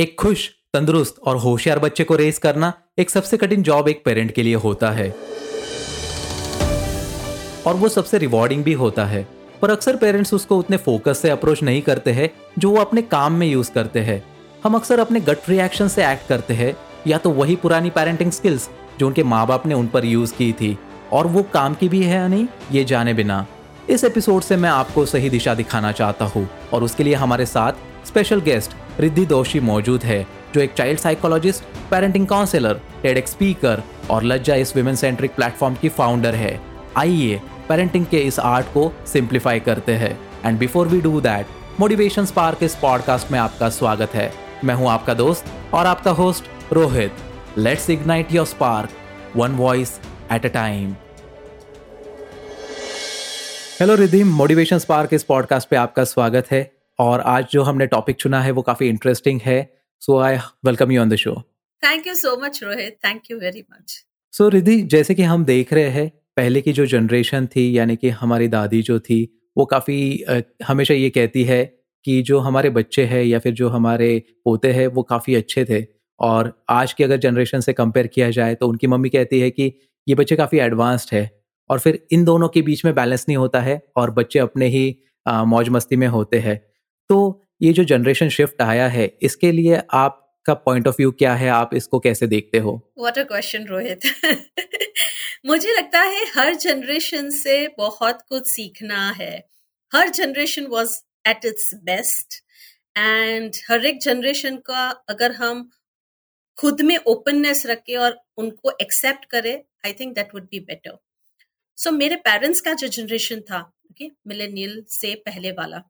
एक खुश, तंदुरुस्त और होशियार बच्चे को रेस करना एक सबसे कठिन जॉब एक पेरेंट के लिए होता है। और वो सबसे रिवॉर्डिंग भी होता है। पर अक्सर पेरेंट्स उसको उतने फोकस से अप्रोच नहीं करते हैं, जो वो अपने काम में यूज़ करते हैं। हम अक्सर अपने गट रिएक्शन से एक्ट करते हैं, या तो वही पुरानी पेरेंटिंग स्किल्स जो उनके माँ बाप ने उन पर यूज़ की थी, और वो काम की भी है या नहीं, ये जाने बिना। इस एपिसोड से मैं आपको सही दिशा दिखाना चाहता हूँ, और उसके लिए हमारे साथ स्पेशल गेस्ट रिद्धि दोषी मौजूद है, जो एक child psychologist parenting counsellor TED speaker और लज्जा इस वुमेन सेंट्रिक प्लेटफॉर्म की फाउंडर है। आइए पेरेंटिंग के इस आर्ट को सिंप्लीफाई करते हैं। And before we do that motivation spark इस पॉडकास्ट में आपका स्वागत है। मैं हूँ आपका दोस्त और आपका host Rohit. Let's ignite your spark one voice at a time hello Ridhim motivation spark इस पॉडकास्ट पे आपका स्वागत है। और आज जो हमने टॉपिक चुना है वो काफ़ी इंटरेस्टिंग है। So I welcome you on the show thank you so much Rohit thank you very much so Ridhi जैसे कि हम देख रहे हैं पहले की जो जनरेशन थी यानी कि हमारी दादी जो थी वो काफ़ी हमेशा ये कहती है कि जो हमारे बच्चे हैं या फिर जो हमारे पोते हैं वो काफ़ी अच्छे थे। और आज की अगर जनरेशन से कंपेयर किया जाए तो उनकी मम्मी कहती है कि ये बच्चे काफ़ी एडवांस्ड है। और फिर इन दोनों के बीच में बैलेंस नहीं होता है और बच्चे अपने ही मौज मस्ती में होते हैं। तो ये जो जनरेशन शिफ्ट आया है इसके लिए आपका पॉइंट ऑफ़ व्यू क्या है? आप इसको कैसे देखते हो? व्हाट अ क्वेश्चन रोहित मुझे लगता है हर जनरेशन से बहुत कुछ सीखना है। हर generation was at its best and हर एक जनरेशन का अगर हम खुद में ओपननेस रखें और उनको एक्सेप्ट करें I think that would be better so मेरे पेरेंट्स का जो जनरेशन था ओके okay, मिलेनियल से पहले वाला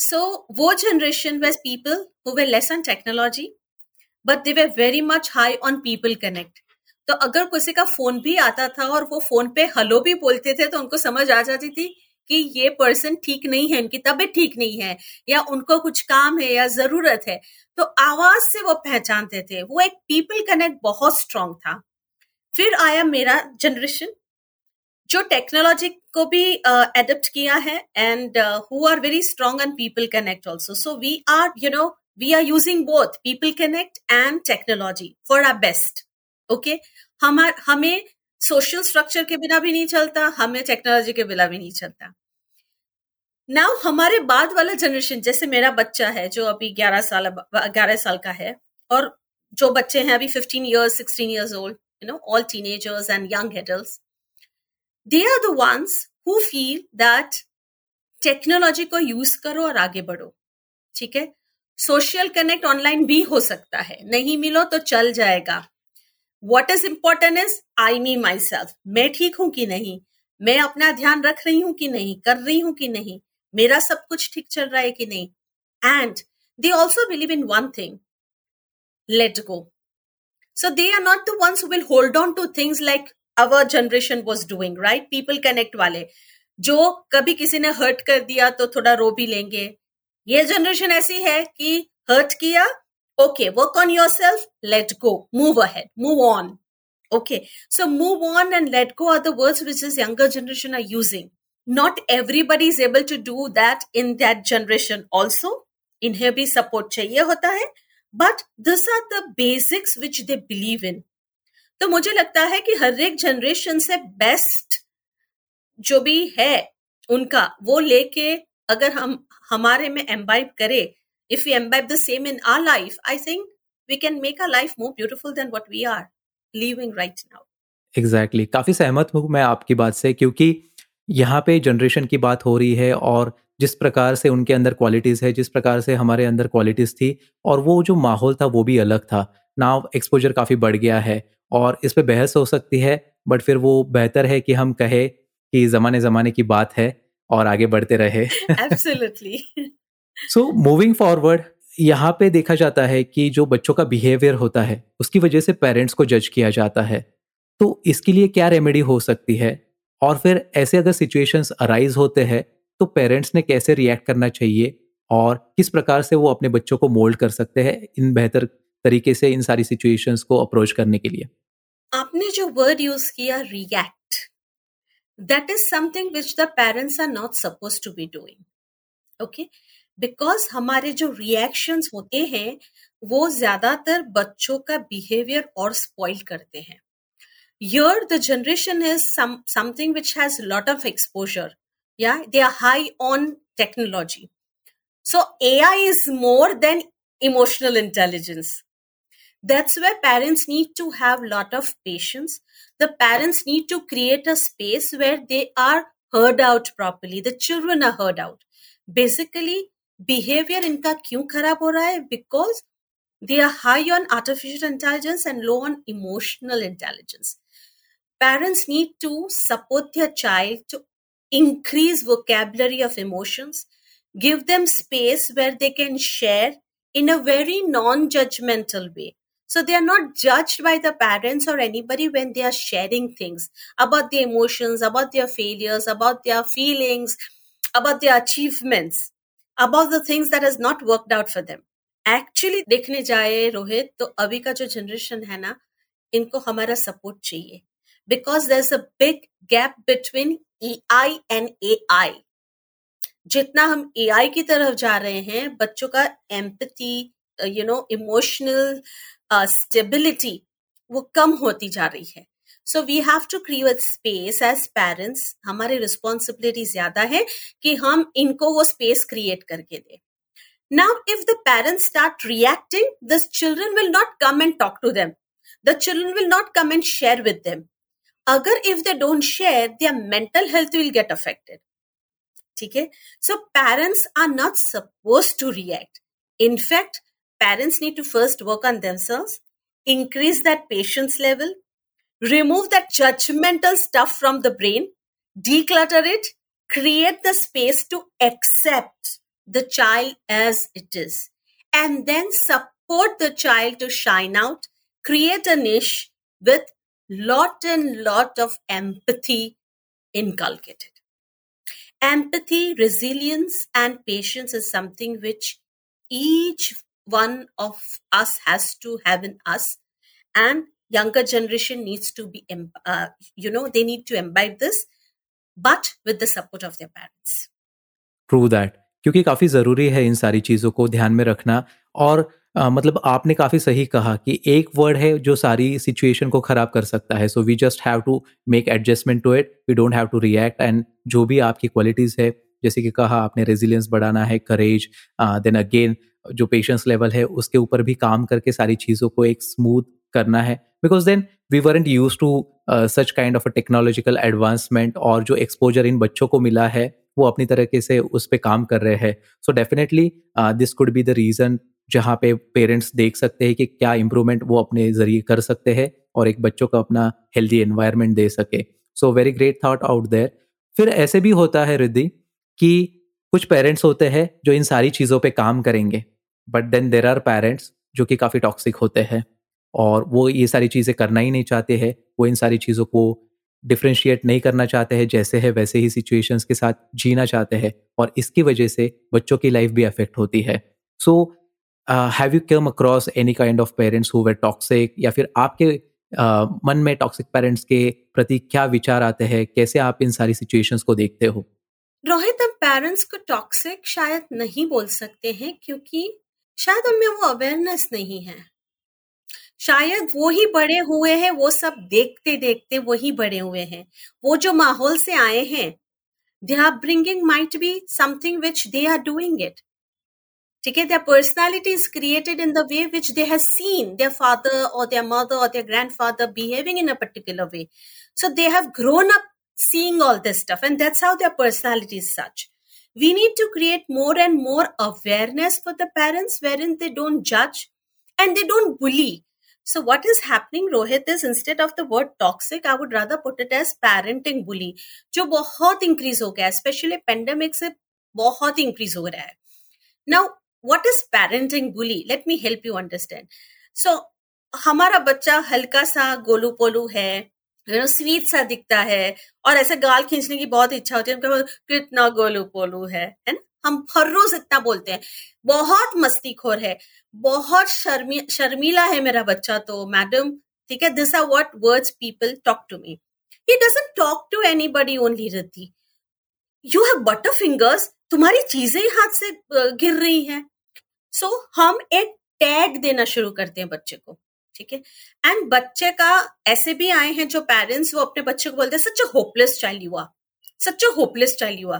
so, वो generation were people who were less on technology but they were very much high on people connect तो अगर किसी का फ़ोन भी आता था और वो फ़ोन पे हलो भी बोलते थे तो उनको समझ आ जाती थी कि ये पर्सन ठीक नहीं है उनकी तबीयत ठीक नहीं है या उनको कुछ काम है या ज़रूरत है। तो आवाज़ से वो पहचानते थे। वो एक पीपल कनेक्ट बहुत स्ट्रांग था। फिर आया मेरा जनरेशन जो टेक्नोलॉजी को भी एडेप्ट uh, किया है and who are very strong and people connect also so we are you know we are using both people connect and technology for our best okay हमार हमें सोशल स्ट्रक्चर के बिना भी नहीं चलता हमें टेक्नोलॉजी के बिना भी नहीं चलता। नाउ हमारे बाद वाला जनरेशन जैसे मेरा बच्चा है जो अभी ग्यारह साल ग्यारह साल का है और जो बच्चे हैं अभी fifteen years sixteen years old you know all teenagers and young adults they are the ones who feel that technology को यूज़ करो और आगे बढ़ो। ठीक है? सोशल कनेक्ट ऑनलाइन भी हो सकता है। नहीं मिलो तो चल जाएगा। What is important is I me myself मैं ठीक हूँ कि नहीं? मैं अपना ध्यान रख रही हूँ कि नहीं? कर रही हूँ कि नहीं? मेरा सब कुछ ठीक चल रहा है कि नहीं? And they also believe in one thing let go so they are not the ones will hold on to things like our generation was doing right people connect वाले। जो कभी किसी ने हर्ट कर दिया तो थोड़ा रो भी लेंगे। ये जनरेशन ऐसी है कि हर्ट किया okay work on yourself let go move ahead move on okay so move on and let go are the which is younger generation are using not everybody is able to do that in that generation also इन्हें भी support चाहिए होता है। But this are the basics which they believe in तो मुझे लगता है कि हर एक जनरेशन से बेस्ट जो भी है उनका वो लेके अगर हम हमारे में एम्बाइब करे if we imbibe the same in our life, I think we can make our life more beautiful than what we are living right now. Exactly काफ़ी सहमत हूँ मैं आपकी बात से क्योंकि यहाँ पे जनरेशन की बात हो रही है और जिस प्रकार से उनके अंदर क्वालिटीज़ है जिस प्रकार से हमारे अंदर क्वालिटीज़ थी और वो जो माहौल था वो भी अलग था नाव एक्सपोजर काफ़ी बढ़ गया है और इस पर बहस हो सकती है बट फिर वो बेहतर है कि हम कहे कि ज़माने ज़माने की बात है और आगे बढ़ते रहे। Absolutely. सो मूविंग फॉरवर्ड यहाँ पे देखा जाता है कि जो बच्चों का बिहेवियर होता है उसकी वजह से पेरेंट्स को जज किया जाता है। तो इसके लिए क्या रेमेडी हो सकती है? और फिर ऐसे अगर सिचुएशंस अराइज होते हैं तो पेरेंट्स ने कैसे रिएक्ट करना चाहिए? और किस प्रकार से वो अपने बच्चों को मोल्ड कर सकते हैं इन बेहतर तरीके से इन सारी सिचुएशन को अप्रोच करने के लिए। आपने जो वर्ड यूज़ किया react that is something which the parents are not suppose to be doing okay because हमारे जो रिएक्शंस होते हैं, वो ज़्यादातर बच्चों का बिहेवियर और स्पॉइल करते हैं। Your the generation is something which has lot of exposure या they are high on technology so A I is more than emotional intelligence that's where parents need to have lot of patience. The parents need to create a space where they are heard out properly. The children are heard out. Basically behavior in kyun kharab ho raha hai because they are high on artificial intelligence and low on emotional intelligence. Parents need to support their child to increase vocabulary of emotions give them space where they can share in a very non-judgmental way. so they are not judged by the parents or anybody when they are sharing things about their emotions about their failures about their feelings about their achievements about the things that has not worked out for them actually देखने जाए रोहित तो अभी का जो generation है ना इनको हमारा सपोर्ट चाहिए because there is a big gap between A I and A I जितना हम ए आई की तरफ जा रहे हैं बच्चों का empathy you know emotional stability वो कम होती जा रही है। So we have to create space as parents हमारे रिस्पॉन्सिबिलिटी ज़्यादा है कि हम इनको वो स्पेस क्रिएट करके दें। Now if the parents start reacting the children will not come and talk to them the children will not come and share with them अगर if they don't share their mental health will get affected ठीक है? So parents are not suppose to react in fact parents need to first work on themselves, increase that patience level, remove that judgmental stuff from the brain, declutter it, create the space to accept the child as it is, and then support the child to shine out, create a niche with lot and lot of empathy inculcated. Empathy, resilience, and patience is something which each one of us has to have in us, and younger generation needs to be, uh, you know, they need to imbibe this, but with the support of their parents. True that. क्योंकि काफ़ी ज़रूरी है इन सारी चीज़ों को ध्यान में रखना और आ, मतलब आपने काफ़ी सही कहा कि एक वर्ड है जो सारी सिचुएशन को ख़राब कर सकता है so we just have to make adjustment to it we don't have to react and जो भी आपकी क्वालिटीज़ है जैसे कि कहा आपने रेजिलियंस बढ़ाना है करेज देन अगेन जो पेशेंस लेवल है, उसके ऊपर भी काम करके सारी चीज़ों को एक स्मूथ करना है। Because then we weren't used to such kind of a technological advancement और जो एक्सपोजर इन बच्चों को मिला है, वो अपनी तरीके से उस पर काम कर रहे हैं। So definitely this could be the reason जहाँ पे पेरेंट्स देख सकते हैं कि क्या इम्प्रूवमेंट वो अपने ज़रिए कर सकते हैं और एक बच्चों को अपना हेल्दी एनवायरनमेंट दे सके। So very great thought out there फिर ऐसे भी होता है रिद्धि कि कुछ पेरेंट्स होते हैं जो इन सारी चीज़ों पे काम करेंगे but then there are parents जो कि काफ़ी टॉक्सिक होते हैं और वो ये सारी चीज़ें करना ही नहीं चाहते हैं वो इन सारी चीज़ों को डिफ्रेंशिएट नहीं करना चाहते हैं जैसे है वैसे ही सिचुएशंस के साथ जीना चाहते हैं और इसकी वजह से बच्चों की लाइफ भी अफेक्ट होती है। So have you come across any kind of parents who were toxic या फिर आपके uh, मन में टॉक्सिक पेरेंट्स के प्रति क्या विचार आते हैं? कैसे आप इन सारी सिचुएशंस को देखते हो? रोहित हम पेरेंट्स को टॉक्सिक शायद नहीं बोल सकते हैं क्योंकि शायद हमें वो अवेयरनेस नहीं है। शायद वो ही बड़े हुए हैं, वो सब देखते देखते वही बड़े हुए हैं। वो जो माहौल से आए हैं they are bringing might be something which they are doing it ठीक है their personality is created in the way which they have seen their father और देयर मदर और their grandfather behaving in a particular way so they have grown up seeing all this stuff and that's how their personality is such we need to create more and more awareness for the parents wherein they don't judge and they don't bully so what is happening, Rohit, is instead of the word toxic, I would rather put it as parenting bully, जो बहुत increase हो गया especially pandemic से बहुत increase हो रहा है. Now, what is parenting bully? Let me help you understand. So, हमारा बच्चा हल्का सा गोलू पोलू है यू नो स्वीट सा दिखता है और ऐसे गाल खींचने की बहुत इच्छा होती है कितना गोलू पोलू है। है ना? हम हर रोज इतना बोलते हैं। बहुत मस्तीखोर है बहुत शर्मी शर्मीला है मेरा बच्चा तो मैडम। ठीक है? This are what words people talk to me he doesn't talk to anybody only Riddhi. You have butter fingers तुम्हारी चीज़ें हाथ से गिर रही हैं। सो so, हम एक टैग देना शुरू करते हैं बच्चे को। ठीक है एंड बच्चे का ऐसे भी आए हैं जो पेरेंट्स वो अपने बच्चे को बोलते हैं सच अ होपलेस चाइल्ड युवा सच अ होपलेस चाइल्ड युवा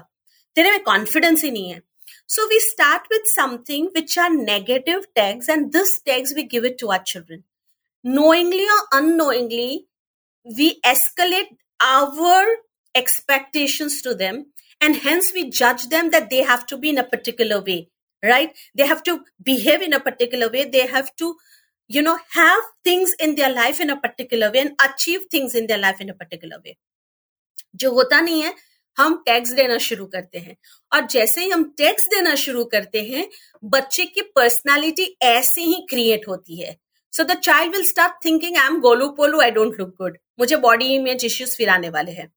तेरे में कॉन्फिडेंस ही नहीं है So we start with something which are negative tags, and this tags we give it to our children. Knowingly or unknowingly, we escalate our expectations to them, and hence we judge them that they have to be in a particular way, right? They have to behave in a particular way. They have to, you know, have things in their life in a particular way and achieve things in their life in a particular way. जो होता नहीं है हम tax देना शुरू करते हैं। और जैसे ही हम टैक्स देना शुरू करते हैं बच्चे की पर्सनालिटी ऐसे ही क्रिएट होती है। So the child will start thinking I am Golu पोलू आई डोंट लुक गुड मुझे बॉडी इमेज इश्यूज़ फिर आने वाले हैं।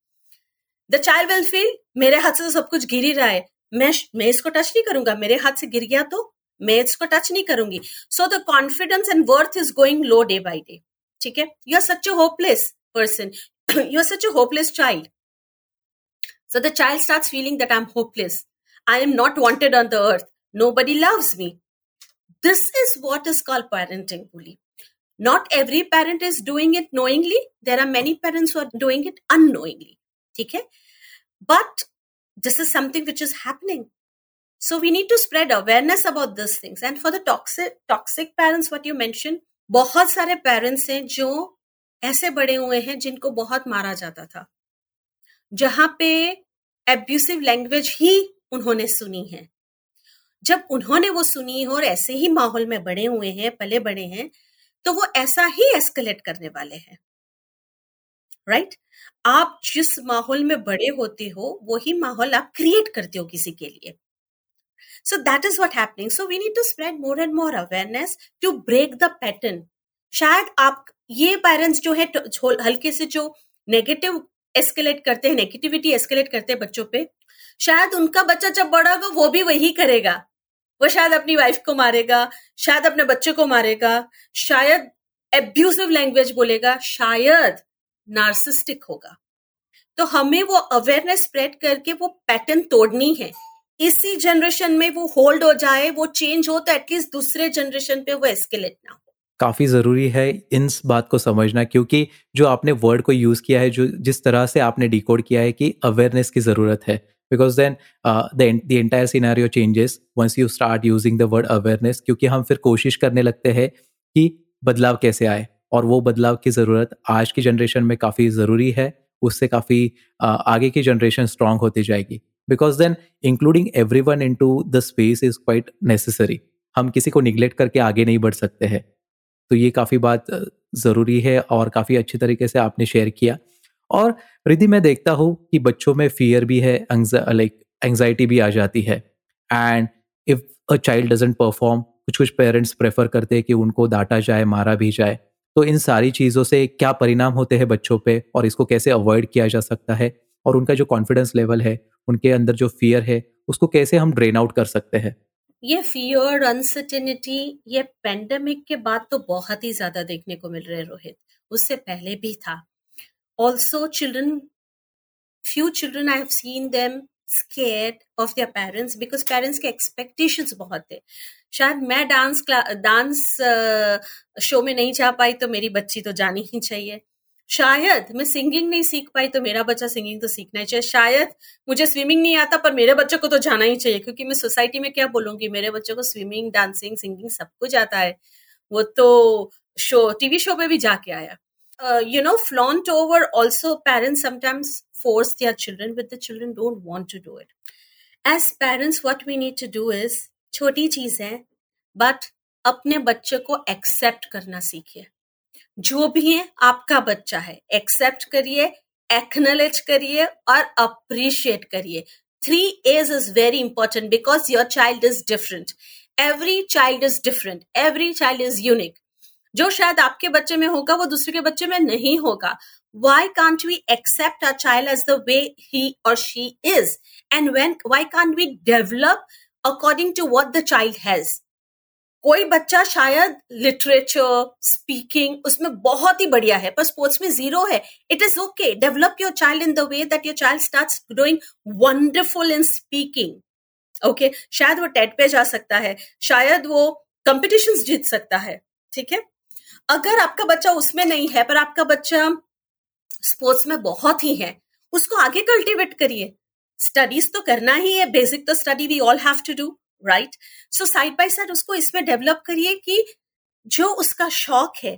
द चाइल्ड विल फील मेरे हाथ से तो सब कुछ गिर ही रहा है। मैं मैं इसको टच नहीं करूँगा। मेरे हाथ से गिर गया तो मैं इसको टच नहीं करूँगी। So the confidence and worth is going low day by day ठीक है? You are such a hopeless person you are such a hopeless child so the child start feeling that I am hopeless I am not wanted on the earth nobody loves me this is what is called parenting bully not every parent is doing it knowingly there are many parents are doing it unknowingly ठीक है? But this is something which is happening So we need to spread awareness about these things. And for the toxic toxic parents, what you mentioned, बहुत सारे parents हैं जो ऐसे बड़े हुए हैं जिनको बहुत मारा जाता था जहाँ पे एब्यूसिव लैंग्वेज ही उन्होंने सुनी है जब उन्होंने वो सुनी है और ऐसे ही माहौल में बड़े हुए हैं पले बड़े हैं तो वो ऐसा ही एस्केलेट करने वाले हैं राइट right? आप जिस माहौल में बड़े होते हो वही माहौल आप क्रिएट करते हो किसी के लिए so that is what happening so we need to spread more and more awareness to break the pattern शायद आप ये पेरेंट्स जो है हल्के से जो नेगेटिव एस्केलेट करते हैं नेगेटिविटी एस्केलेट करते हैं बच्चों पे, शायद उनका बच्चा जब बड़ा होगा, वो भी वही करेगा। वो शायद अपनी वाइफ को मारेगा, शायद अपने बच्चे को मारेगा, शायद एब्यूसिव लैंग्वेज बोलेगा, शायद नार्सिस्टिक होगा। तो हमें वो अवेयरनेस स्प्रेड करके वो पैटर्न तोड़नी है। इसी जनरेशन में वो होल्ड हो जाए वो चेंज हो तो एटलीस्ट दूसरे जनरेशन पे वो एस्केलेट ना हो। काफ़ी ज़रूरी है इन बात को समझना क्योंकि जो आपने वर्ड को यूज़ किया है जो जिस तरह से आपने डिकोड किया है कि अवेयरनेस की ज़रूरत है because then the entire scenario changes once you start using the word awareness क्योंकि हम फिर कोशिश करने लगते हैं कि बदलाव कैसे आए और वो बदलाव की ज़रूरत आज की जनरेशन में काफ़ी ज़रूरी है उससे काफ़ी uh, आगे की जनरेशन स्ट्रांग होती जाएगी। Because then including every one into the space is quite necessary हम किसी को निग्लेक्ट करके आगे नहीं बढ़ सकते हैं। तो ये काफ़ी बात ज़रूरी है और काफ़ी अच्छी तरीके से आपने शेयर किया। और रिधि मैं देखता हूँ कि बच्चों में फियर भी है लाइक एंगजाइटी भी आ जाती है। And if a child doesn't perform कुछ कुछ पेरेंट्स प्रेफर करते हैं कि उनको डांटा जाए, मारा भी जाए। तो इन सारी चीज़ों से क्या परिणाम होते हैं बच्चों पे और इसको कैसे अवॉइड किया जा सकता है? और उनका जो कॉन्फिडेंस लेवल है, उनके अंदर जो फियर है, उसको कैसे हम ड्रेन आउट कर सकते हैं? ये फियर अनसर्टेनिटी ये पेंडेमिक के बाद तो बहुत ही ज़्यादा देखने को मिल रहे हैं, रोहित। उससे पहले भी था। Also children few children I have seen them scared of their parents because parents के एक्सपेक्टेशंस बहुत थे। शायद मैं डांस डांस शो में नहीं जा पाई तो मेरी बच्ची तो जानी ही चाहिए। शायद मैं सिंगिंग नहीं सीख पाई तो मेरा बच्चा सिंगिंग तो सीखना ही चाहिए। शायद मुझे स्विमिंग नहीं आता, पर मेरे बच्चे को तो जाना ही चाहिए, क्योंकि मैं सोसाइटी में क्या बोलूँगी? मेरे बच्चों को स्विमिंग डांसिंग सिंगिंग सब कुछ आता है। वो तो शो टीवी शो पे भी जाके आया। You know flaunt over also parents sometimes force their children with the children don't want to do it as parents what we need to do is छोटी चीज़ है बट अपने बच्चे को एक्सेप्ट करना सीखिए। जो भी है, आपका बच्चा है एक्सेप्ट करिए एक्नोलेज करिए और अप्रिशिएट करिए। Three age is very important because your child is different every child is different every child is unique जो शायद आपके बच्चे में होगा, वो दूसरे के बच्चे में नहीं होगा। Why can't we accept our child as the way he or she is? And when, why can't we develop according to what the child has? कोई बच्चा शायद लिटरेचर स्पीकिंग उसमें बहुत ही बढ़िया है, पर स्पोर्ट्स में ज़ीरो है। It is okay develop your child in the way that your child start doing wonderful in speaking okay शायद वो टेट पे जा सकता है। शायद वो कंपिटिशन जीत सकता है। ठीक है? अगर आपका बच्चा उसमें नहीं है, पर आपका बच्चा स्पोर्ट्स में बहुत ही है, उसको आगे कल्टीवेट करिए। स्टडीज़ तो करना ही है। बेसिक तो study we all have to do right so side by side उसको इसमें डेवलप करिए कि जो उसका शौक है,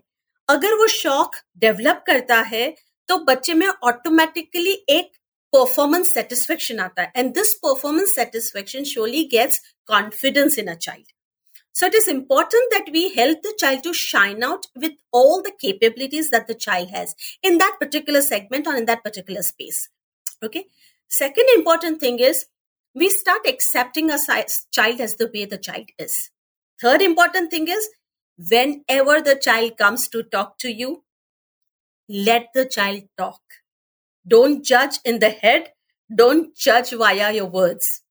अगर वो शौक डेवलप करता है तो बच्चे में ऑटोमेटिकली एक परफॉर्मेंस सेटिस्फेक्शन आता है। And this performance satisfaction slowly gets confidence in a child so it is important that we help the child to shine out with all the capabilities that the child has in that particular segment और in that particular space okay second important thing is we start accepting a child as the way the child is. Third important thing is whenever the child comes to talk to you, let the child talk. Don't judge in the head. Don't judge via your words.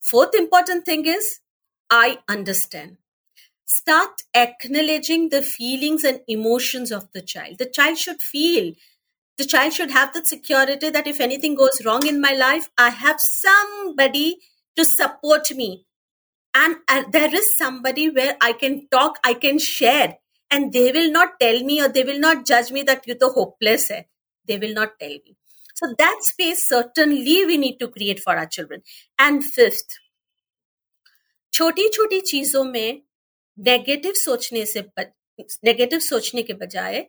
Fourth important thing is I understand. Start acknowledging the feelings and emotions of the child. The child should feel The child should have the security that if anything goes wrong in my life, I have somebody to support me. And uh, there is somebody where I can talk, I can share, and they will not tell me or they will not judge me that you're the hopeless. Hai. They will not tell me. So that space certainly we need to create for our children. And fifth, छोटी छोटी चीजों में negative सोचने से negative सोचने के बजाय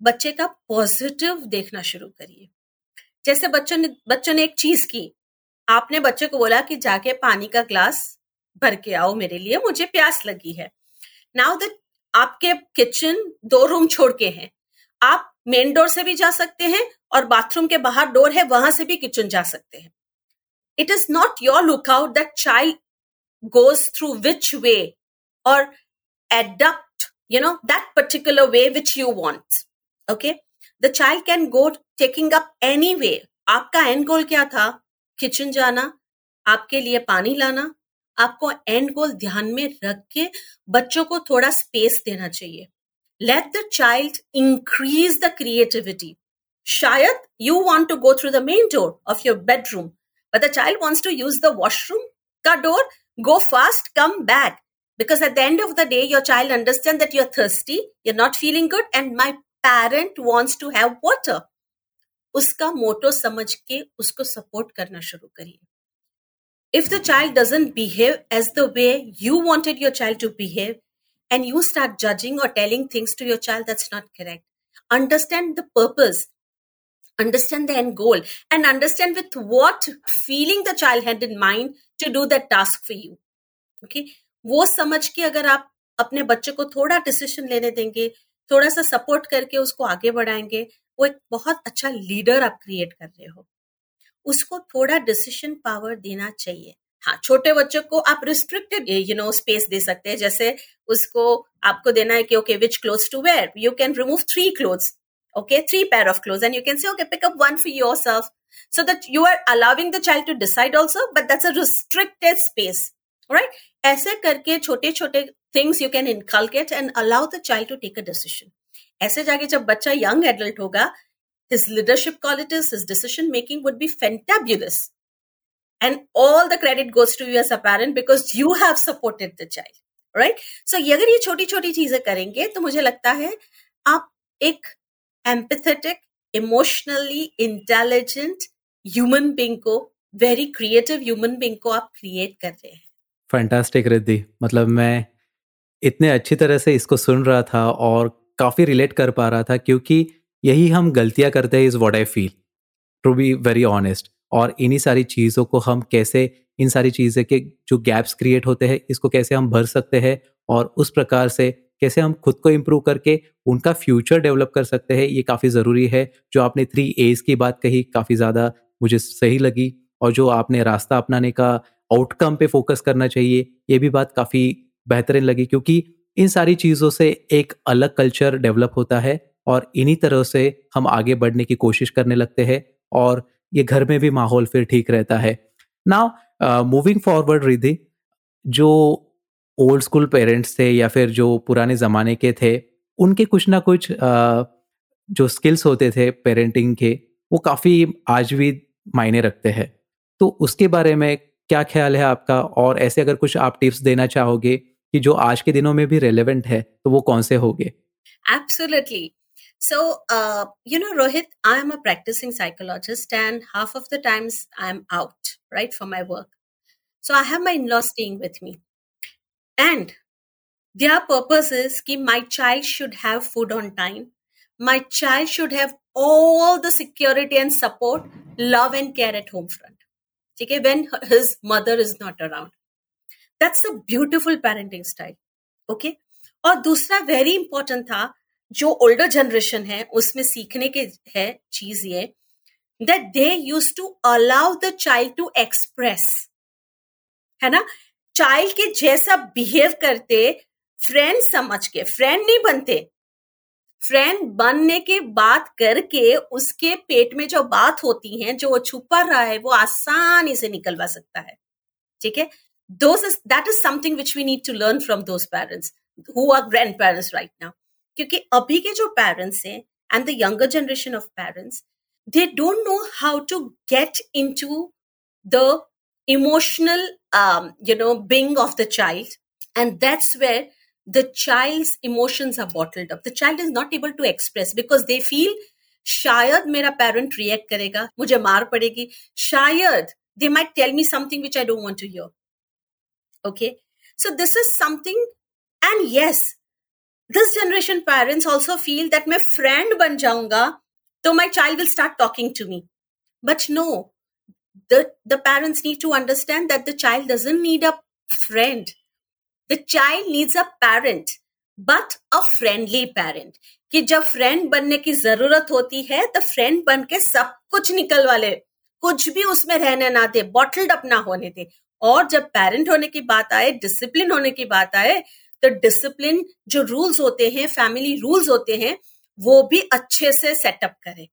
बच्चे का पॉजिटिव देखना शुरू करिए। जैसे बच्चों ने बच्चों ने एक चीज़ की। आपने बच्चे को बोला कि जाके पानी का ग्लास भर के आओ मेरे लिए, मुझे प्यास लगी है। नाउ दैट आपके किचन दो रूम छोड़ के हैं, आप मेन डोर से भी जा सकते हैं और बाथरूम के बाहर डोर है, वहाँ से भी किचन जा सकते हैं। It is not your lookout that child goes through which way और adapt you know that particular way which you want. Okay the child can go taking up any way आपका and गोल क्या था? Kitchen जाना, आपके लिए पानी लाना, आपको एंड गोल ध्यान में रख के बच्चों को थोड़ा स्पेस देना चाहिए। Let the child increase the creativity शायद you want to go through the main door of your bedroom but the child wants to use the washroom का door go fast come back because at the end of the day your child understand that you're thirsty you are not feeling good and my parent wants to have water. उसका motto समझ के उसको support करना शुरू करिए if the child doesn't behave as the way you wanted your child to behave and you start judging or telling things to your child that's not correct understand the purpose understand the end goal and understand with what feeling the child had in mind to do that task for you okay वो समझ के अगर आप अपने बच्चे को थोड़ा decision लेने देंगे थोड़ा सा सपोर्ट करके उसको आगे बढ़ाएँगे। वो एक बहुत अच्छा लीडर आप क्रिएट कर रहे हो। उसको थोड़ा डिसीशन पावर देना चाहिए। हाँ छोटे बच्चों को आप रिस्ट्रिक्टेड यू नो स्पेस दे सकते हैं। जैसे उसको आपको देना है कि okay which clothes to wear you can remove three clothes okay three pair of clothes and you can say okay pick up one for yourself so that you are allowing the child to decide also but that's a restricted space right ऐसे करके छोटे छोटे things you can inculcate and allow the child to take a decision ऐसे जाके जब बच्चा young adult होगा his leadership qualities his decision making would be fabulous and all the credit goes to your a parent because you have supported the child right so अगर ये छोटी छोटी चीज़ें करेंगे तो मुझे लगता है आप एक empathetic emotionally intelligent human being को वेरी क्रिएटिव ह्यूमन बींग को आप क्रिएट कर रहे हैं। फैंटास्टिक रिद्धि मतलब मैं इतने अच्छी तरह से इसको सुन रहा था और काफ़ी रिलेट कर पा रहा था क्योंकि यही हम गलतियाँ करते हैं is what I feel to be very honest और इन्हीं सारी चीज़ों को हम कैसे, इन सारी चीज़ें के जो गैप्स क्रिएट होते हैं, इसको कैसे हम भर सकते हैं और उस प्रकार से कैसे हम खुद को इम्प्रूव करके उनका फ्यूचर डेवलप कर सकते हैं, ये काफ़ी ज़रूरी है। जो आपने थ्री एज की बात कही, काफ़ी ज़्यादा मुझे सही लगी और जो आपने रास्ता अपनाने का आउटकम पे फोकस करना चाहिए। ये भी बात काफ़ी बेहतरीन लगी क्योंकि इन सारी चीज़ों से एक अलग कल्चर डेवलप होता है और इन्हीं तरह से हम आगे बढ़ने की कोशिश करने लगते हैं और ये घर में भी माहौल फिर ठीक रहता है। नाउ मूविंग फॉरवर्ड रिधि जो ओल्ड स्कूल पेरेंट्स थे या फिर जो पुराने ज़माने के थे, उनके कुछ ना कुछ जो स्किल्स होते थे पेरेंटिंग के, वो काफ़ी आज भी मायने रखते हैं। तो उसके बारे में क्या ख्याल है आपका? और ऐसे अगर कुछ आप टिप्स देना चाहोगे कि जो आज के दिनों में भी रेलेवेंट है तो वो कौन से होंगे? Absolutely so you know Rohit I am a practising psychologist and half of the times I am out right for my work so I have my in-law staying with me and their purpose is कि my child should have food on time my child should have all the security and support love and care at home front Okay, when his mother is not around. That's a beautiful parenting style okay और दूसरा very important था जो older generation है उसमें सीखने के है चीज़ ये that they use to allow the child to express है ना चाइल्ड के जैसा बिहेव करते फ्रेंड समझ के फ्रेंड नहीं बनते फ्रेंड बनने के बात करके उसके पेट में जो बात होती है, जो वो छुपा रहा है, वो आसानी से निकलवा सकता है। ठीक है? Those that is something which we need to learn from those parents who are grandparents right now क्योंकि अभी के जो पेरेंट्स हैं and the younger generation of parents they don't know how to get into the emotional you know being of the child and that's where the child's emotions are bottled up the child is not able to express because they feel शायद मेरा parent react करेगा मुझे मार पड़ेगी शायद they might tell me something which I don't want to hear. Okay. So this is something, and yes, this generation parents also feel that my friend ban jaunga, so my child will start talking to me. But no, the, the parents need to understand that the child doesn't need a friend. The child needs a parent but a friendly parent कि जब friend बनने की ज़रूरत होती है तो friend बन के सब कुछ निकल वाले कुछ भी उसमें रहने ना दे बॉटल्ड अपना होने दे। और जब पेरेंट होने की बात आए डिसिप्लिन होने की बात आए तो डिसिप्लिन जो रूल्स होते हैं फैमिली रूल्स होते हैं, वो भी अच्छे से सेटअप करें।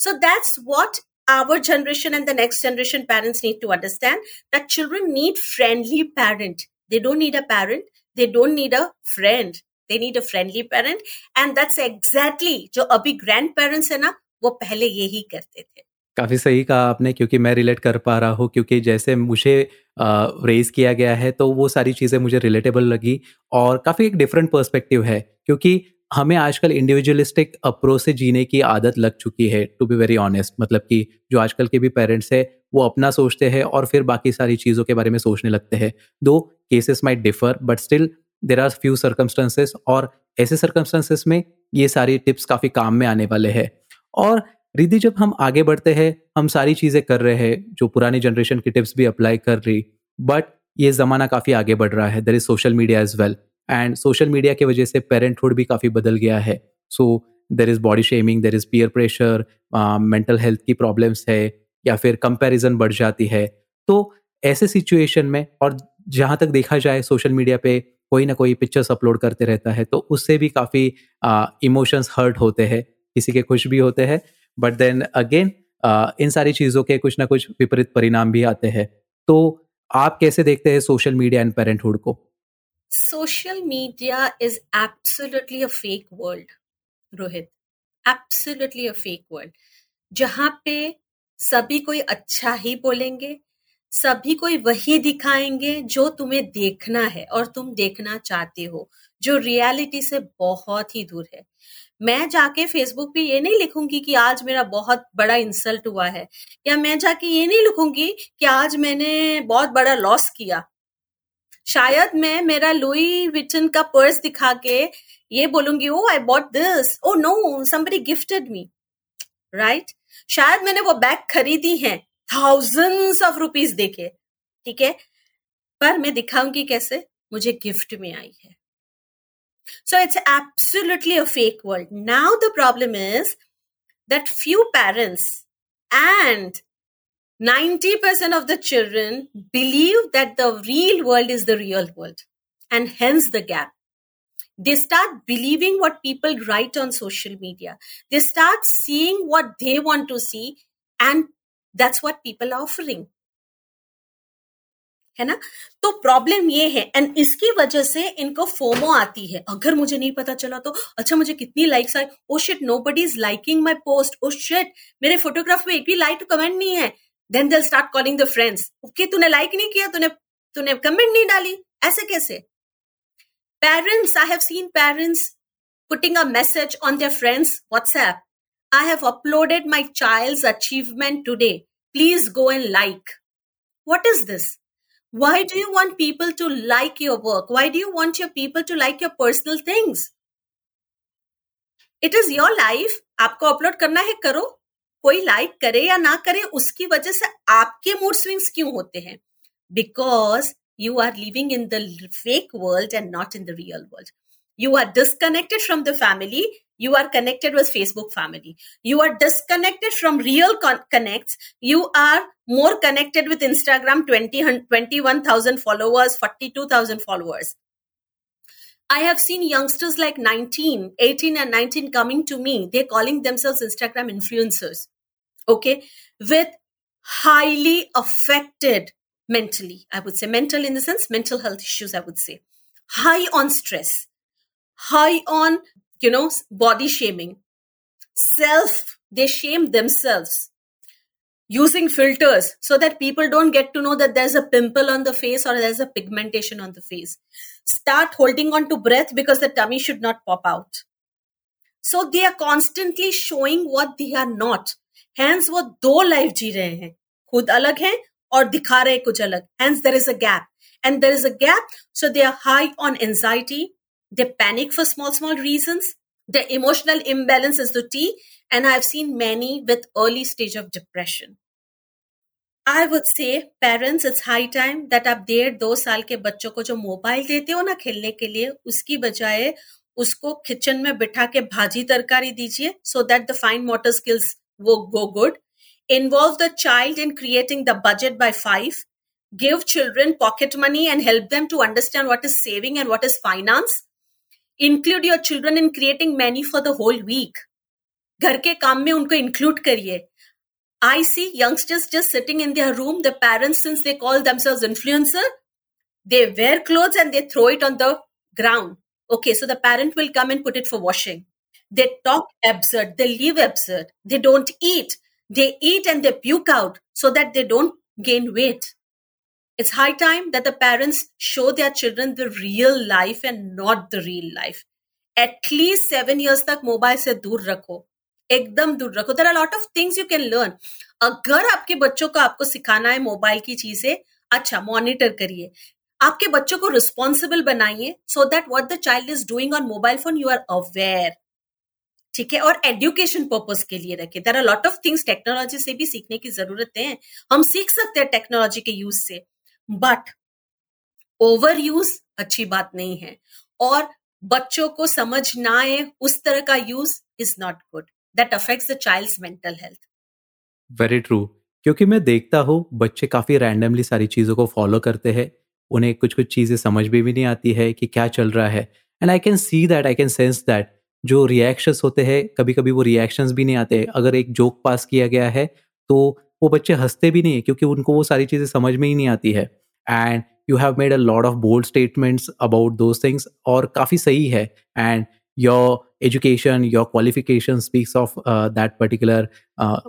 So that's what our generation and the next generation parents need to understand that children need friendly parent they don't need a parent. They don't need a friend. They need a friendly parent. And that's exactly जो अभी grandparents है ना, वो पहले यही करते थे। काफ़ी सही कहा आपने, क्योंकि मैं रिलेट कर पा रहा हूँ, क्योंकि जैसे मुझे रेज किया गया है तो वो सारी चीज़ें मुझे रिलेटेबल लगी। और काफ़ी एक डिफरेंट पर्सपेक्टिव है, क्योंकि हमें आजकल इंडिविजुअलिस्टिक अप्रोच से जीने की आदत लग चुकी है टू बी वेरी ऑनेस्ट मतलब कि जो आजकल के भी पेरेंट्स है वो अपना सोचते हैं और फिर बाकी सारी चीज़ों के बारे में सोचने लगते हैं। दो cases might differ but still there are few circumstances और ऐसे सर्कमस्टांसेस में ये सारी टिप्स काफ़ी काम में आने वाले हैं। और रिधि जब हम आगे बढ़ते हैं, हम सारी चीज़ें कर रहे हैं, जो पुरानी जनरेशन की टिप्स भी अप्लाई कर रही बट ये ज़माना काफ़ी आगे बढ़ रहा है there is social media as well and social media की वजह से पेरेंटहुड भी काफ़ी बदल गया है। So there is body shaming there is peer pressure mental health की प्रॉब्लम्स है या फिर कंपैरिजन बढ़ जाती है तो ऐसे सिचुएशन में और जहाँ तक देखा जाए सोशल मीडिया पे कोई ना कोई पिक्चर्स अपलोड करते रहता है तो उससे भी काफ़ी इमोशंस हर्ट होते हैं, किसी के खुश भी होते हैं बट देन अगेन इन सारी चीज़ों के कुछ ना कुछ विपरीत परिणाम भी आते हैं। तो आप कैसे देखते हैं सोशल मीडिया एंड पेरेंटहुड को? Social media is absolutely a fake world Rohit absolutely a fake world जहाँ पे सभी कोई अच्छा ही बोलेंगे, सभी कोई वही दिखाएँगे जो तुम्हें देखना है और तुम देखना चाहते हो, जो रियलिटी से बहुत ही दूर है। मैं जाके फेसबुक पे ये नहीं लिखूँगी कि आज मेरा बहुत बड़ा इंसल्ट हुआ है, या मैं जाके ये नहीं लिखूँगी कि आज मैंने बहुत बड़ा लॉस किया। शायद मैं मेरा लुई विटन का पर्स दिखा के ये बोलूँगी ओ I bought this oh no somebody gifted me right शायद मैंने वो बैग खरीदी है थाउजेंड्स ऑफ़ रुपीज़ देके, ठीक है? पर मैं दिखाऊँगी कैसे? मुझे गिफ्ट में आई है। So it's absolutely a fake world now the problem is that few parents and 90% percent of the children believe that the real world is the real world and hence the gap They start believing what people write on social media. They start seeing what they want to see, and that's what people are offering. है ना? तो problem ये है and इसकी वजह से इनको FOMO आती है। अगर मुझे नहीं पता चला तो अच्छा मुझे कितनी लाइक्स आए? ओ shit nobody is liking my post oh shit मेरे फोटोग्राफ में एक भी लाइक कमेंट नहीं है. Then they'll start calling the friends okay तूने लाइक नहीं किया, तूने तूने कमेंट नहीं डाली। ऐसे कैसे? Parents I have seen parents putting a message on their friends whatsapp i have uploaded my child's achievement today please go and like what is this why do you want people to like your work? Why do you want your people to like your personal things? It is your life. आपको upload करना है करो कोई like करे या ना करे उसकी वजह से आपके मूड स्विंग्स क्यों होते हैं because you are living in the fake world and not in the real world. You are disconnected from the family you are connected with facebook family you are disconnected from real con- connects you are more connected with instagram 20 21000 followers 42000 followers I have seen youngsters like 19, 18 and 19 coming to me. They're calling themselves Instagram influencers. Okay. With highly affected mentally, I would say mental in the sense, mental health issues, I would say. High on stress, high on you know, body shaming. Self, they shame themselves using filters so that people don't get to know that there's a pimple on the face or there's a pigmentation on the face. Start holding on to breath because the tummy should not pop out. So they are constantly showing what they are not. Hence वो दो life जी रहे हैं खुद अलग हैं और दिखा रहे कुछ अलग। And there is a gap and there is a gap so they are high on anxiety they panic for small small reason the emotional imbalance is the T and I have seen many with early stage of depression I would say parents it's high time that आप डेढ़, दो साल के बच्चों को जो mobile देते हो ना खेलने के लिए, उसकी बजाय उसको किचन में बिठा के भाजी तरकारी दीजिए so that the fine motor skills वो go good Involve the child in creating the budget by five. Give children pocket money and help them to understand what is saving and what is finance include your children in creating menu for the whole week घर के काम में उनको include करिए I see youngsters just sitting in their room. The parents, since they call themselves influencer, they wear clothes and they throw it on the ground. Okay, so the parent will come and put it for washing. They talk absurd. They live absurd. They don't eat. They eat and they puke out so that they don't gain weight. It's high time that the parents show their children the real life and not the real life. At least seven years तक mobile से दूर रखो एकदम दूर रखो there are lot of things you can learn अगर आपके बच्चों को आपको सिखाना है मोबाइल की चीज़ें अच्छा मॉनिटर करिए आपके बच्चों को रिस्पॉन्सिबल बनाइए so that what the child is doing on mobile phone you are aware ठीक है, और एजुकेशन पर्पज के लिए रखे। There are lot of things technology से भी सीखने की ज़रूरत है। हम सीख सकते हैं टेक्नोलॉजी के यूज़ से बट ओवर यूज़ अच्छी बात नहीं है। और बच्चों को समझ ना आए उस तरह का use is not good that affects the child mental health very true क्योंकि मैं देखता हूँ, बच्चे काफ़ी रैंडमली सारी चीज़ों को फॉलो करते हैं। उन्हें कुछ कुछ चीज़ें समझ में भी नहीं आती है कि क्या चल रहा है। And I can see that I can sense that जो रिएक्शंस होते हैं कभी कभी वो रिएक्शंस भी नहीं आते अगर एक जोक पास किया गया है तो वो बच्चे हँसते भी नहीं है क्योंकि उनको वो सारी चीज़ें समझ में ही नहीं आती है। And you have made a lot of bold statements about those things और काफ़ी सही है। And your education your qualification speaks of that particular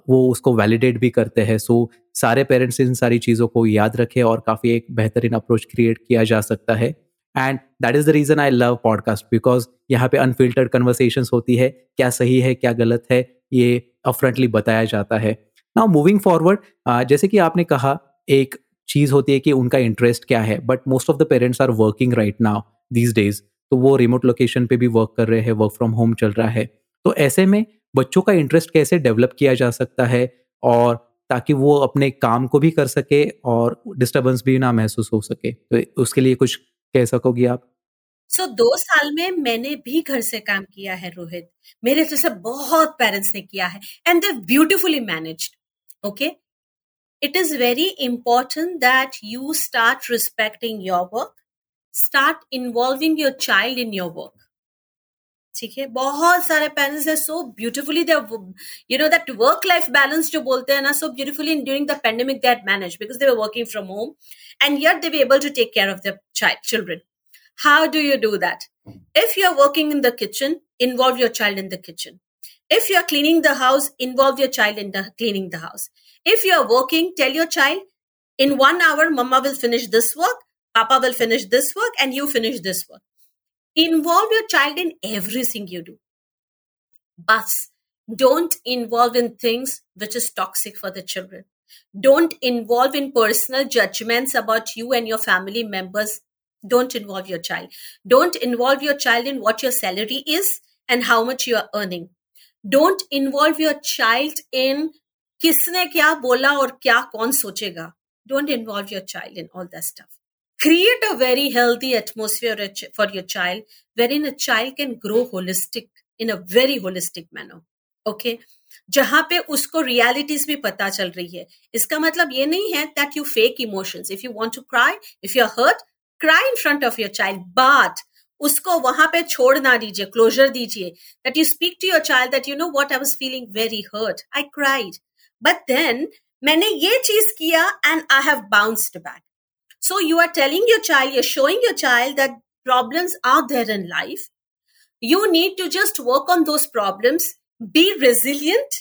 वो उसको वैलिडेट भी करते हैं। सो so, सारे पेरेंट्स इन सारी चीज़ों को याद रखें और काफ़ी एक बेहतरीन अप्रोच क्रिएट किया जा सकता है। And that is the reason I love podcast because यहाँ पे अनफिल्टर्ड कन्वर्सेशन होती है, क्या सही है, क्या गलत है, ये अफ्रंटली बताया जाता है। नाउ मूविंग फॉरवर्ड जैसे कि आपने कहा, एक चीज़ होती है कि उनका इंटरेस्ट क्या है but most of the parents are working right now these days तो वो रिमोट लोकेशन पे भी वर्क कर रहे हैं वर्क फ्रॉम होम चल रहा है। तो ऐसे में बच्चों का इंटरेस्ट कैसे डेवलप किया जा सकता है, और ताकि वो अपने काम को भी कर सके और डिस्टर्बेंस भी ना महसूस हो सके? तो उसके लिए कुछ कह सकोगी आप? सो so, दो साल में मैंने भी घर से काम किया है रोहित। मेरे जैसे बहुत पेरेंट्स ने किया है and they beautifully managed okay it is very important that you start respecting your work start involving your child in your work ठीक है? बहुत सारे पेरेंट्स है so beautifully they you know that work life balance जो बोलते हैं ना so beautifully during the pandemic that manage because they were working from home and yet they were able to take care of their child children. How do you do that? If you're working in the kitchen involve your child in the kitchen. If you're cleaning the house involve your child in the cleaning the house. If you're working tell your child in one hour mama will finish this work papa will finish this work and you finish this work. Involve your child in everything you do. But don't involve in things which is toxic for the children Don't involve in personal judgments about you and your family members. Don't involve your child. Don't involve your child in what your salary is and how much you are earning. Don't involve your child in किसने क्या बोला और क्या कौन सोचेगा. Don't involve your child in all that stuff create a very healthy atmosphere for your child wherein a child can grow holistic in a very holistic manner okay जहाँ पे उसको रियलिटीज भी पता चल रही है। इसका मतलब ये नहीं है that you fake emotions if you want to cry if you are hurt cry in front of your child but उसको वहाँ पे छोड़ ना दीजिए क्लोजर दीजिए। That you speak to your child that you know what I was feeling very hurt I cried but then मैंने ये चीज़ किया and I have bounced back so you are telling your child you're showing your child that problems are there in life. You need to just work on those problems, be resilient,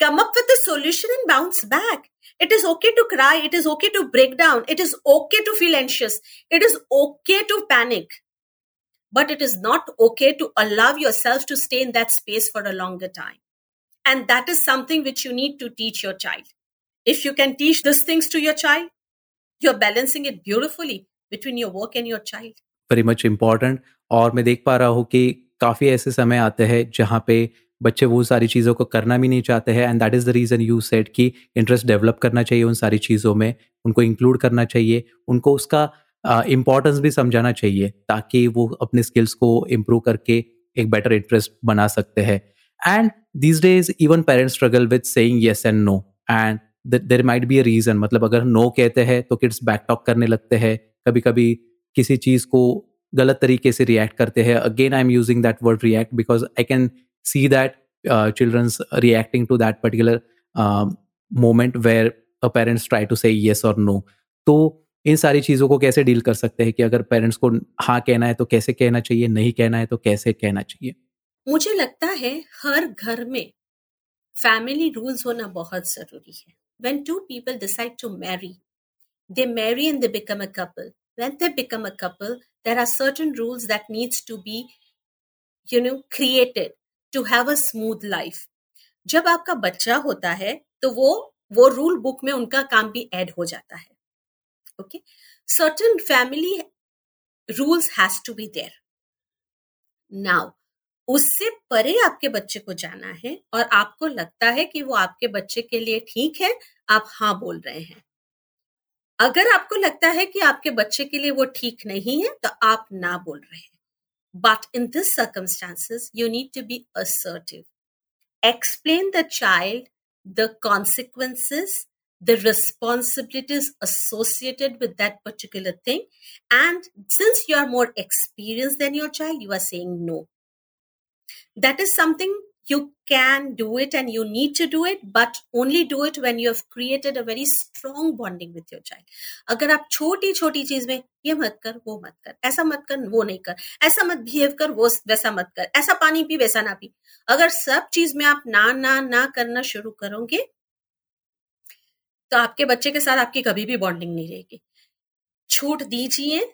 come up with a solution and bounce back. It is okay to cry. It is okay to break down. It is okay to feel anxious. It is okay to panic. But it is not okay to allow yourself to stay in that space for a longer time. And that is something which you need to teach your child. If you can teach these things to your child, you're balancing it beautifully between your work and your child. Very much important. और मैं देख पा रहा हूँ कि काफ़ी ऐसे समय आते हैं जहाँ पे बच्चे वो सारी चीज़ों को करना भी नहीं चाहते हैं and that is the reason you set कि इंटरेस्ट डेवलप करना चाहिए उन सारी चीज़ों में उनको इंक्लूड करना चाहिए उनको उसका इम्पोर्टेंस uh, भी समझाना चाहिए ताकि वो अपने स्किल्स को इम्प्रूव करके एक बेटर इंटरेस्ट बना सकते हैं। And these days even parents struggle with saying yes and no and there might be a reason मतलब अगर नो no कहते हैं तो किड्स बैक टॉक करने लगते हैं कभी कभी किसी चीज़ को गलत तरीके से रिएक्ट करते हैं। Again I am using that word react because I can see that childrens reacting to that particular moment where a parents try to say yes और नो तो इन सारी चीज़ों को कैसे डील कर सकते हैं कि अगर पेरेंट्स को हाँ कहना है तो कैसे कहना चाहिए नहीं कहना है तो कैसे कहना चाहिए? मुझे लगता है हर घर में फैमिली रूल्स होना बहुत ज़रूरी है। When two people decide to marry, they marry and they become a couple. When they become a couple, there are certain rules that needs to be, you know, created. To have a smooth life. जब आपका बच्चा होता है तो वो वो rule book में उनका काम भी ऐड हो जाता है। Okay certain family rules has to be there now उससे परे आपके बच्चे को जाना है, और आपको लगता है कि वो आपके बच्चे के लिए ठीक है, आप हाँ बोल रहे हैं। अगर आपको लगता है कि आपके बच्चे के लिए वो ठीक नहीं है तो आप ना बोल रहे हैं। But in these circumstances, you need to be assertive. Explain the child the consequences, the responsibilities associated with that particular thing. And since you are more experienced than your child, you are saying no. That is something you can do it and you need to do it, but only do it when you have created a very strong bonding with your child. अगर आप छोटी छोटी चीज़ में, ये मत कर, वो मत कर, ऐसा मत कर, वो नहीं कर, ऐसा मत बिहेव कर, वो वैसा मत कर, ऐसा पानी पी, वैसा ना पी। अगर सब चीज़ में आप ना ना ना करना शुरू करोगे तो आपके बच्चे के साथ आपकी कभी भी बॉन्डिंग नहीं रहेगी। छूट दीजिए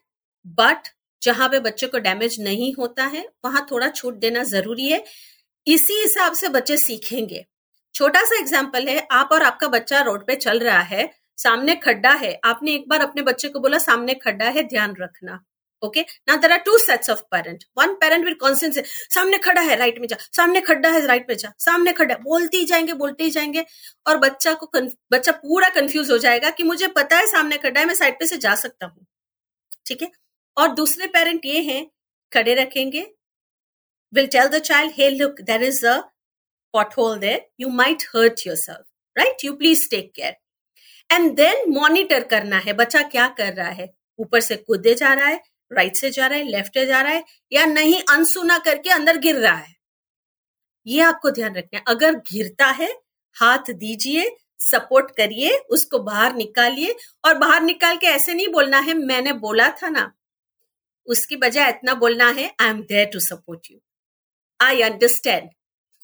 बट जहाँ पे बच्चे को डैमेज नहीं होता है, वहाँ थोड़ा छूट देना ज़रूरी है। इसी हिसाब से बच्चे सीखेंगे। छोटा सा एग्ज़ाम्पल है, आप और आपका बच्चा रोड पे चल रहा है, सामने खड्डा है, आपने एक बार अपने बच्चे को बोला, सामने खड्डा है, ध्यान रखना, ओके? ना there are two sets of parent one parent will conscience सामने खड़ा है राइट में जा, सामने खड्डा है राइट में जा, सामने खड्डा बोलते ही जाएँगे, बोलते ही जाएँगे, और बच्चा को बच्चा पूरा कंफ्यूज हो जाएगा कि मुझे पता है सामने खड्डा है, मैं साइड पे से जा सकता हूँ। ठीक है? और दूसरे पेरेंट ये हैं, खड़े रखेंगे the child hey look there is a pothole there you might hurt yourself right you please take care and then monitor करना है। बच्चा क्या कर रहा है? ऊपर से कूदे जा रहा है राइट से जा रहा है लेफ़्ट से जा रहा है, या नहीं अनसुना करके अंदर गिर रहा है? ये आपको ध्यान रखना है। अगर घिरता है, हाथ दीजिए सपोर्ट करिए, उसको बाहर निकालिए। और बाहर निकाल के ऐसे नहीं बोलना है, मैंने बोला था ना, उसकी बजाय इतना बोलना है I am there to support you I understand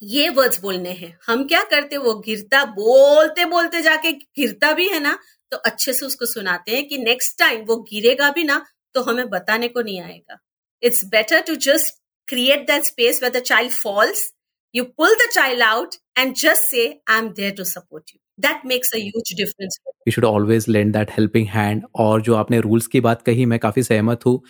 ये वर्ड्स बोलने हैं। हम क्या करते वो गिरता बोलते बोलते जाके गिरता भी है ना तो अच्छे से उसको सुनाते हैं कि नेक्स्ट टाइम वो गिरेगा भी ना तो हमें बताने को नहीं आएगा। It's better to just create that space with the child falls you pull the child out and just say I am there to support you that makes a difference you should always lend that helping hand और जो आपने rules की बात कही मैं काफ़ी सहमत हूँ।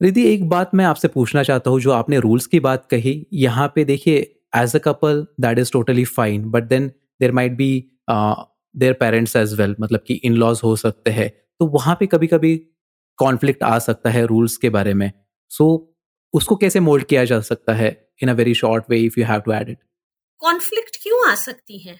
रिधि एक बात मैं आपसे पूछना चाहता हूँ जो आपने रूल्स की बात कही। यहाँ पे देखिए as a couple that is totally fine but then there might be their parents as well मतलब कि इन लॉज हो सकते हैं। तो वहाँ पे कभी कभी कॉन्फ्लिक्ट आ सकता है रूल्स के बारे में। सो so, उसको कैसे मोल्ड किया जा सकता है in a very short way if you have to add it conflict क्यों आ सकती है?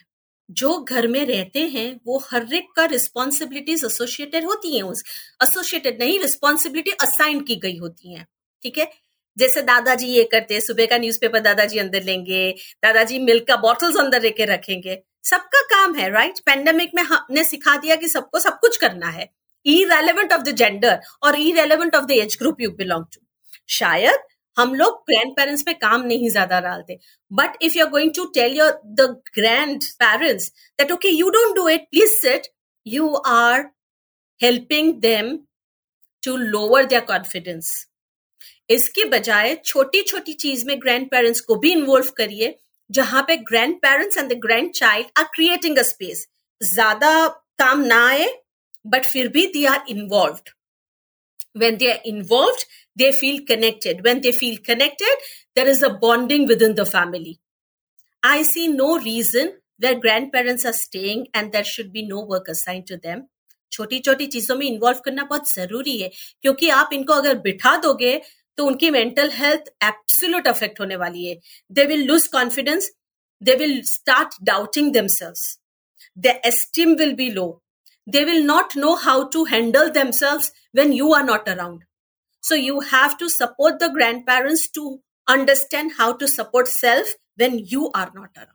जो घर में रहते हैं, वो हर एक का रिस्पॉन्सिबिलिटीज एसोसिएटेड होती हैं, उस एसोसिएटेड नहीं रिस्पॉन्सिबिलिटी असाइन की गई होती है, ठीक है? जैसे दादाजी ये करते हैं, सुबह का न्यूज़पेपर दादाजी अंदर लेंगे, दादाजी मिल्क का बॉटल्स अंदर लेके रखेंगे, सबका काम है राइट पेंडेमिक में हमने सिखा दिया कि सबको सब कुछ करना है। Irrelevant of the gender और irrelevant of the age group you belong to शायद हम लोग ग्रैंड पेरेंट्स पे काम नहीं ज़्यादा डालते। But if you are going to tell your the grandparents that okay you don't do it please sit you are helping them to lower their confidence इसके बजाय छोटी छोटी चीज़ में ग्रैंड पेरेंट्स को भी इन्वॉल्व करिए, जहाँ पे grandparents and the grandchild are creating a space ज़्यादा काम ना आए बट फिर भी they are involve when they are involved they feel connected. When they feel connected, there is a bonding within the family. I see no reason where grandparents are staying and there should be no work assigned to them. छोटी छोटी चीजों में involve करना बहुत जरूरी है क्योंकि आप इनको अगर बिठा दोगे तो उनकी मेंटल हेल्थ एब्सोल्यूट अफेक्ट होने वाली है they will lose confidence they will start doubting themselves their esteem will be low. They will not know how to handle themselves when you are not around. So you have to support the grandparents to understand how to support self when you are not around.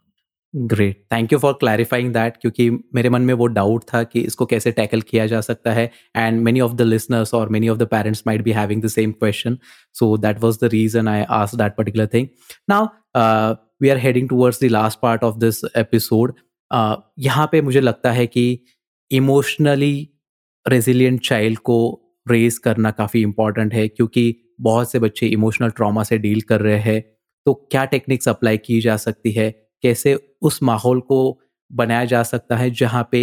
Great thank you for clarifying that क्योंकि मेरे मन में वो doubt था कि इसको कैसे tackle किया जा सकता है and many of the listeners और many of the parents might be having the same question so that was the reason I ask that particular thing now we are heading towards the last part of this episode यहाँ पे मुझे लगता है कि emotionally resilient child को raise करना काफ़ी important है, क्योंकि बहुत से बच्चे इमोशनल ट्रॉमा से डील कर रहे हैं। तो क्या टेक्निक्स अप्लाई की जा सकती है? कैसे उस माहौल को बनाया जा सकता है जहाँ पे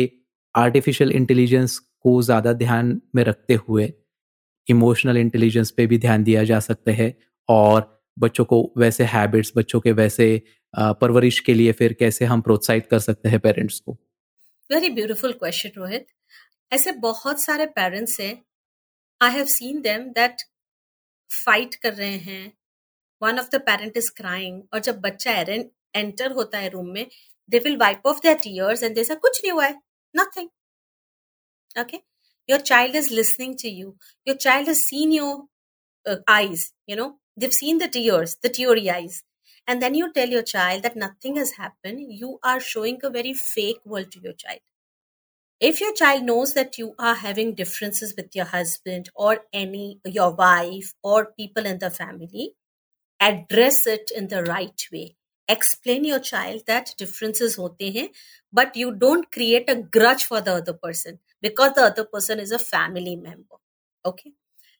आर्टिफिशियल इंटेलिजेंस को ज़्यादा ध्यान में रखते हुए इमोशनल इंटेलिजेंस पे भी ध्यान दिया जा सकता है और बच्चों को वैसे हैबिट्स बच्चों के वैसे परवरिश के लिए फिर कैसे हम प्रोत्साहित कर सकते हैं पेरेंट्स को? वेरी ब्यूटिफुल क्वेश्चन रोहित ऐसे बहुत सारे पेरेंट्स हैं I have seen them that fight कर रहे हैं one of the parent is crying और जब बच्चा एंटर होता है रूम में they will wipe off their tears and they say कुछ नहीं हुआ है nothing okay your child is listening to you your child has seen your uh, eyes you know they've seen the tears the teary eyes and then you tell your child that nothing has happened you are showing a very fake world to your child if your child knows that you are having differences with your husband or any your wife or people in the family address it in the right way explain your child that differences hote hain but you don't create a grudge for the other person because the other person is a family member okay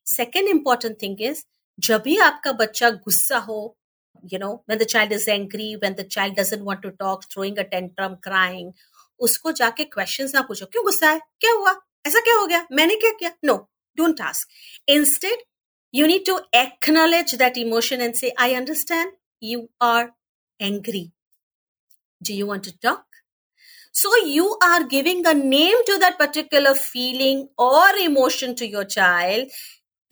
second important thing is जब भी आपका बच्चा गुस्सा हो you know when the child is angry when the child doesn't want to talk throwing a tantrum crying उसको जाके question ना पूछो। क्यों गुस्सा है? क्या हुआ? ऐसा क्या हो गया? मैंने क्या किया? No don't ask instead you need to acknowledge that emotion and say I understand you are angry do you want to talk so you are giving a name to that particular feeling और emotion to your child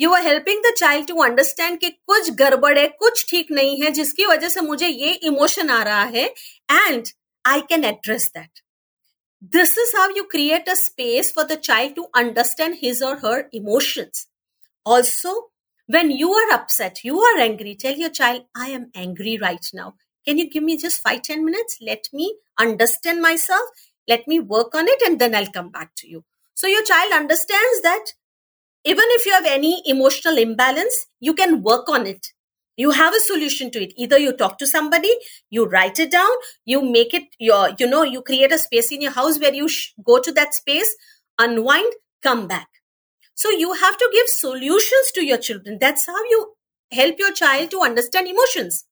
you are helping the child to understand कि कुछ गड़बड़ है, कुछ ठीक नहीं है, जिसकी वजह से मुझे ये इमोशन आ रहा है and I can address that this is how you create a space for the child to understand his or her emotions. Also, when you are upset, you are angry, tell your child, I am angry right now. can you give me just five ten minutes let me understand myself let me work on it and then i'll come back to you so your child understands that even if you have any emotional imbalance you can work on it you have a solution to it. Either you talk to somebody you write it down you make it your you know you create a space in your house where you sh- go to that space unwind come back. So you have to give solutions to your children. That's how you help your child to understand emotions.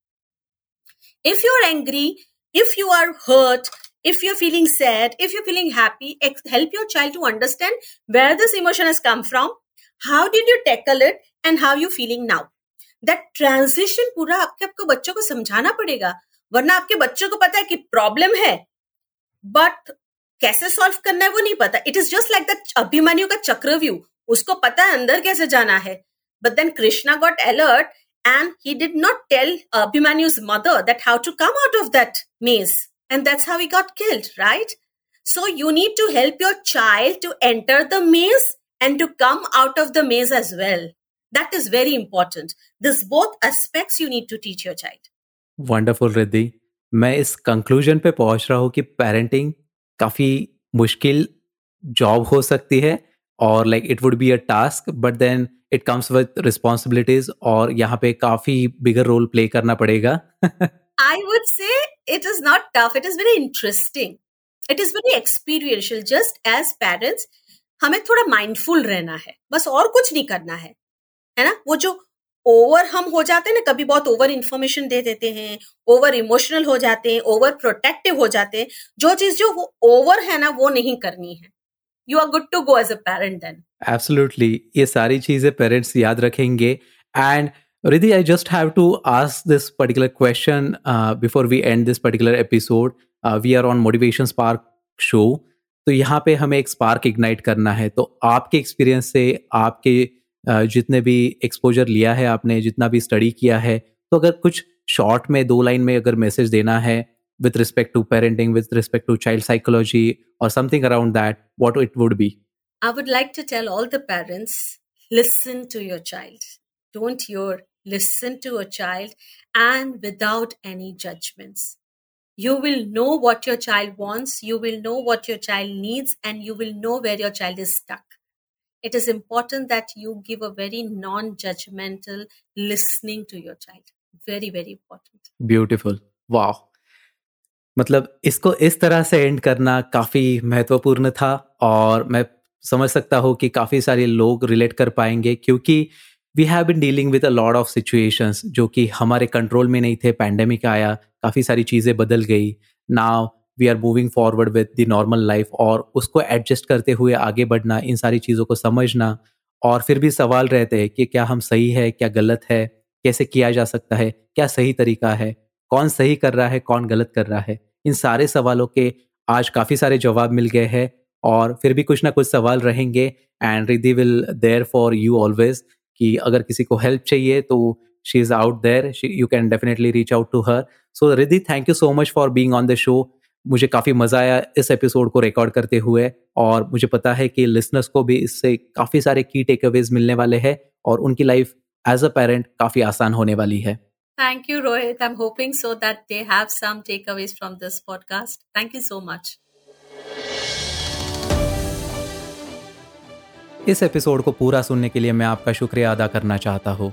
If you're angry if you are hurt if you're feeling sad if you're feeling happy help your child to understand where this emotion has come from how did you tackle it and how you feeling now that transition पूरा आपके आपको बच्चों को समझाना पड़ेगा, वरना आपके बच्चों को पता है कि प्रॉब्लम है बट कैसे सॉल्व करना है वो नहीं पता। It is just like the Abhimanyu का चक्रव्यू उसको पता है अंदर कैसे जाना है। But then Krishna got alert and he did not tell Abhimanyu's mother that how to come out of that maze and that's how he got killed right so you need to help your child to enter the maze and to come out of the maze as well. That is very important. This both aspects you need to teach your child. Wonderful, Riddhi. मैं इस conclusion पे पहुँच रहा हूँ कि parenting काफ़ी मुश्किल job हो सकती है और like it would be a task but then it comes with responsibilities और यहाँ पे काफ़ी बिगर रोल प्ले करना पड़ेगा I would say it is not tough it is very interesting it is very experiential just as parents हमें थोड़ा mindful रहना है बस और कुछ नहीं करना है है ना? वो जो ओवर हम हो जाते हैं ना, कभी बहुत ओवर इंफॉर्मेशन दे देते हैं ओवर इमोशनल हो जाते हैं ओवर प्रोटेक्टिव हो जाते हैं, जो चीज़ जो वो ओवर है ना, वो नहीं करनी है। You are good to go as a parent then absolutely ये सारी चीज़ें पेरेंट्स याद रखेंगे। And Riddhi I just have to ask this particular question before we end this particular episode we are on motivation spark show तो यहाँ पे हमें एक स्पार्क इग्नाइट करना है। तो आपके एक्सपीरियंस से, आपके जितने भी एक्सपोजर लिया है आपने जितना भी स्टडी किया है तो अगर कुछ शॉर्ट में दो लाइन में अगर मैसेज देना है with respect to parenting with respect to child psychology और something around that what it would be I would like to tell all the parents listen to your child don't your listen to a child and without any judgments You will know what your child wants, you will know what your child needs, and you will know where your child is stuck. It is important that you give a very non-judgmental listening to your child. Very very important. Beautiful. Wow. मतलब इसको इस तरह से and करना काफ़ी महत्वपूर्ण था और मैं समझ सकता हूँ कि काफ़ी सारे लोग रिलेट कर पाएँगे क्योंकि we have been dealing with a lot of situations जो कि हमारे कंट्रोल में नहीं थे पैंडेमिक आया, काफ़ी सारी चीज़ें बदल गई। Now we are moving forward with the normal life और उसको एडजस्ट करते हुए आगे बढ़ना, इन सारी चीज़ों को समझना और फिर भी सवाल रहते हैं कि क्या हम सही है, क्या गलत है, कैसे किया जा सकता है, क्या सही तरीका है, कौन सही कर रहा है, कौन गलत कर रहा है। इन सारे सवालों के आज काफ़ी सारे जवाब मिल गए हैं और फिर भी कुछ ना कुछ सवाल रहेंगे and Riddhi will there for you always कि अगर किसी को हेल्प चाहिए तो she is out there you can definitely reach out to her so Riddhi thank you so much for being on the show मुझे काफ़ी मज़ा आया इस एपिसोड को रिकॉर्ड करते हुए और मुझे पता है कि लिसनर्स को भी इससे काफ़ी सारे की टेक अवेज मिलने वाले हैं और उनकी लाइफ एज अ पेरेंट काफ़ी आसान होने वाली है Thank you, Rohit. I'm hoping so that they have some takeaways from this podcast. Thank you so much. इस एपिसोड को पूरा सुनने के लिए मैं आपका शुक्रिया अदा करना चाहता हूँ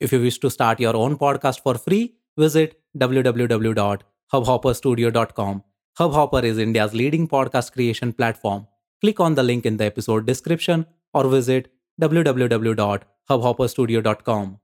If you wish to start your own podcast for free, visit www.hubhopperstudio.com. Hubhopper is India's leading podcast creation platform. Click on the link in the episode description or visit www.hubhopperstudio.com.